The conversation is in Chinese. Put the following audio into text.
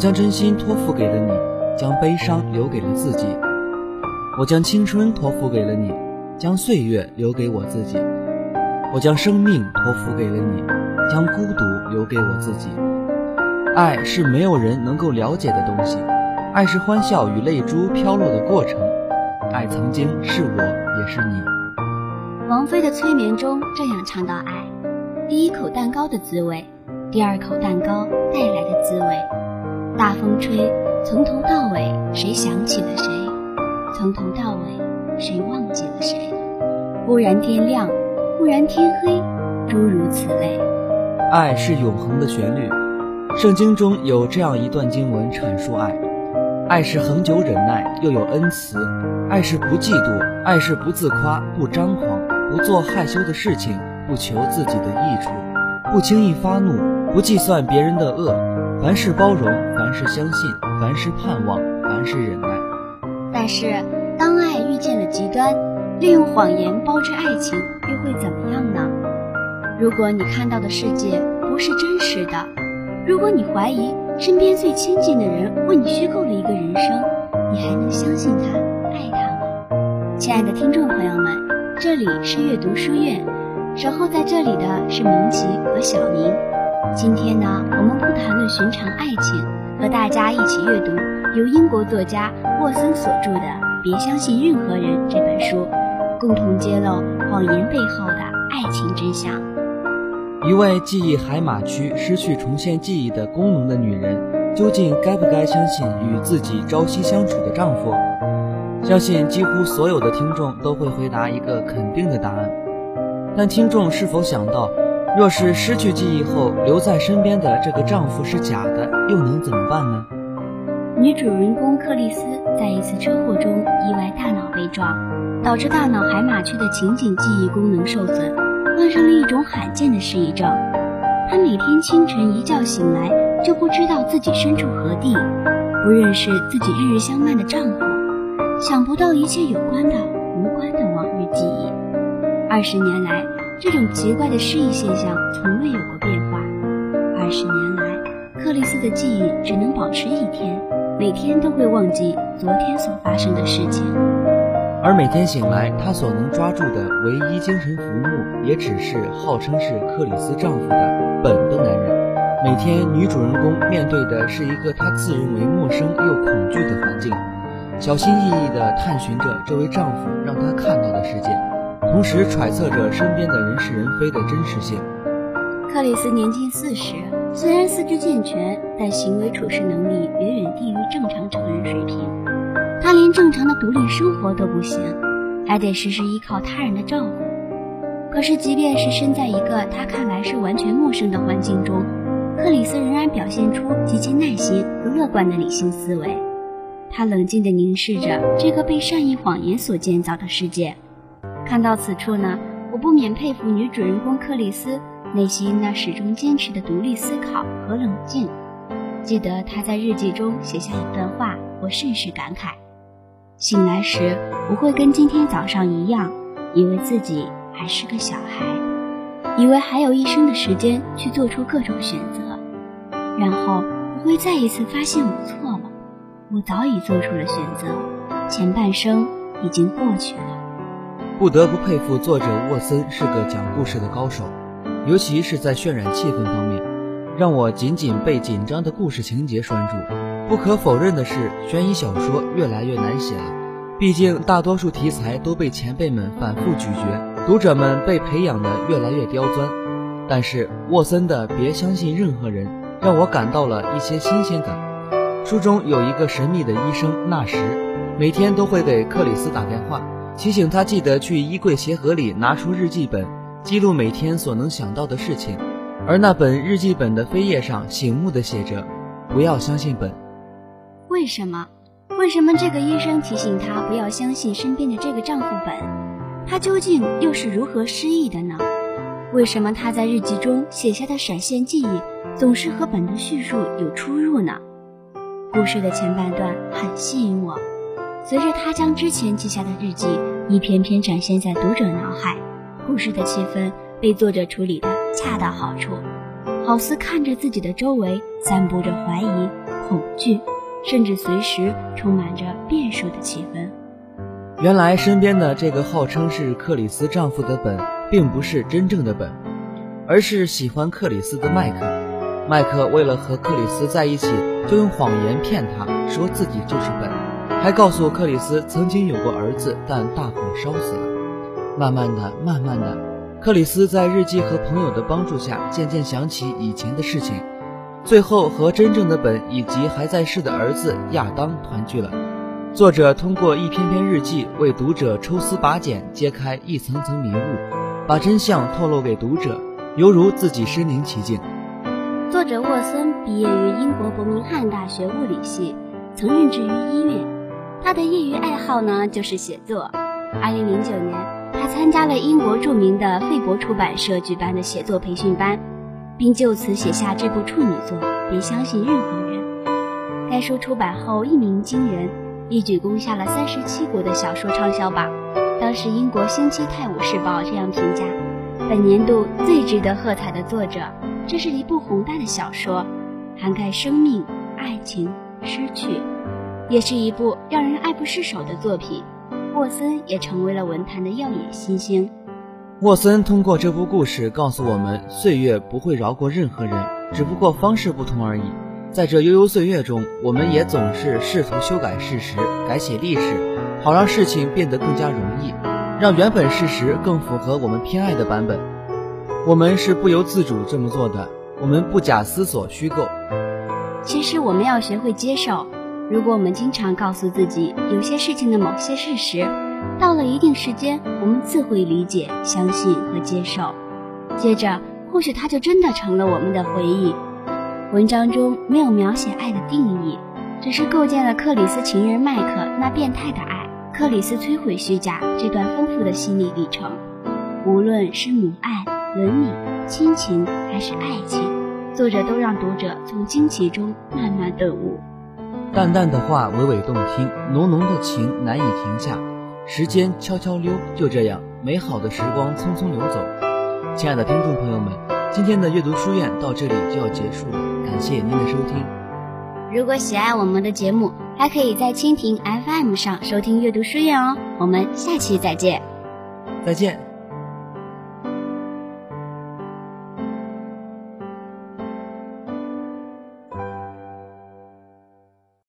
将真心托付给了你，将悲伤留给了自己；我将青春托付给了你，将岁月留给我自己；我将生命托付给了你，将孤独留给我自己。爱是没有人能够了解的东西，爱是欢笑与泪珠飘落的过程，爱曾经是我，也是你。王菲的催眠中这样唱到爱：第一口蛋糕的滋味，第二口蛋糕带来的滋味。大风吹，从头到尾，谁想起了谁？从头到尾，谁忘记了谁？忽然天亮，忽然天黑，诸如此类。爱是永恒的旋律。圣经中有这样一段经文阐述爱：爱是恒久忍耐，又有恩慈；爱是不嫉妒，爱是不自夸，不张狂，不做害羞的事情，不求自己的益处，不轻易发怒，不计算别人的恶，凡事包容，凡事相信，凡事盼望，凡事忍耐。但是，当爱遇见了极端，利用谎言包治爱情，又会怎么样呢？如果你看到的世界不是真实的，如果你怀疑身边最亲近的人为你虚构了一个人生，你还能相信他、爱他吗？亲爱的听众朋友们，这里是阅读书院，守候在这里的是蒙奇和小宁。今天呢，我们不谈论寻常爱情，和大家一起阅读由英国作家沃森所著的《别相信任何人》这本书，共同揭露谎言背后的爱情真相。一位记忆海马区、失去重现记忆的功能的女人，究竟该不该相信与自己朝夕相处的丈夫？相信几乎所有的听众都会回答一个肯定的答案。但听众是否想到，若是失去记忆后留在身边的这个丈夫是假的，又能怎么办呢？女主人公克里斯在一次车祸中意外大脑被撞，导致大脑海马区的情景记忆功能受损。患上了一种罕见的失忆症，她每天清晨一觉醒来就不知道自己身处何地，不认识自己日日相伴的丈夫，想不到一切有关的、无关的往日记忆。二十年来，这种奇怪的失忆现象从未有过变化。二十年来，克里斯的记忆只能保持一天，每天都会忘记昨天所发生的事情。而每天醒来，她所能抓住的唯一精神浮木，也只是号称是克里斯丈夫的本的男人。每天，女主人公面对的是一个她自认为陌生又恐惧的环境，小心翼翼地探寻着这位丈夫让她看到的世界，同时揣测着身边的人是人非的真实性。克里斯年近四十，虽然四肢健全，但行为处事能力远远低于正常成人水平。他连正常的独立生活都不行，还得时时依靠他人的照顾。可是，即便是身在一个他看来是完全陌生的环境中，克里斯仍然表现出极其耐心和乐观的理性思维。他冷静地凝视着这个被善意谎言所建造的世界。看到此处呢，我不免佩服女主人公克里斯内心那始终坚持的独立思考和冷静。记得她在日记中写下一段话，我甚是感慨。醒来时，我会跟今天早上一样，以为自己还是个小孩，以为还有一生的时间去做出各种选择，然后我会再一次发现我错了，我早已做出了选择，前半生已经过去了。不得不佩服作者沃森是个讲故事的高手，尤其是在渲染气氛方面，让我紧紧被紧张的故事情节拴住。不可否认的是，悬疑小说越来越难写了。毕竟，大多数题材都被前辈们反复咀嚼，读者们被培养的越来越刁钻。但是，沃森的《别相信任何人》让我感到了一些新鲜感。书中有一个神秘的医生纳什，每天都会给克里斯打电话，提醒他记得去衣柜鞋盒里拿出日记本，记录每天所能想到的事情。而那本日记本的扉页上醒目的写着：“不要相信本。”为什么？为什么这个医生提醒她不要相信身边的这个丈夫本？他究竟又是如何失忆的呢？为什么他在日记中写下的闪现记忆总是和本的叙述有出入呢？故事的前半段很吸引我，随着他将之前记下的日记一篇篇展现在读者脑海，故事的气氛被作者处理的恰到好处，好似看着自己的周围散布着怀疑。恐惧，甚至随时充满着变数的气氛。原来身边的这个号称是克里斯丈夫的本，并不是真正的本，而是喜欢克里斯的麦克。麦克为了和克里斯在一起，就用谎言骗他，说自己就是本，还告诉克里斯曾经有过儿子，但大火烧死了。慢慢的，慢慢的，克里斯在日记和朋友的帮助下，渐渐想起以前的事情，最后和真正的本以及还在世的儿子亚当团聚了。作者通过一篇篇日记，为读者抽丝拔茧，揭开一层层迷雾，把真相透露给读者，犹如自己身临其境。作者沃森毕业于英国伯明翰大学物理系，曾任职于医院。他的业余爱好呢就是写作。二零零九年，他参加了英国著名的费伯出版社举办的写作培训班，并就此写下这部处女作《别相信任何人》。该书出版后一鸣惊人，一举攻下了三十七国的小说畅销榜。当时英国《星期泰晤士报》这样评价：本年度最值得喝彩的作者。这是一部宏大的小说，涵盖生命、爱情、失去，也是一部让人爱不释手的作品。沃森也成为了文坛的耀眼新星。沃森通过这部故事告诉我们：岁月不会饶过任何人，只不过方式不同而已。在这悠悠岁月中，我们也总是试图修改事实，改写历史，好让事情变得更加容易，让原本事实更符合我们偏爱的版本。我们是不由自主这么做的，我们不假思索虚构。其实我们要学会接受。如果我们经常告诉自己有些事情的某些事实，到了一定时间，我们自会理解、相信和接受。接着，或许它就真的成了我们的回忆。文章中没有描写爱的定义，只是构建了克里斯情人麦克那变态的爱。克里斯摧毁虚假这段丰富的心理历程，无论是母爱。伦理、亲情还是爱情，作者都让读者从惊奇中慢慢顿悟。淡淡的话娓娓动听，浓浓的情难以停下。时间悄悄溜，就这样，美好的时光匆匆流走。亲爱的听众朋友们，今天的阅读书院到这里就要结束了，感谢您的收听。如果喜爱我们的节目，还可以在蜻蜓 FM 上收听阅读书院哦。我们下期再见。再见。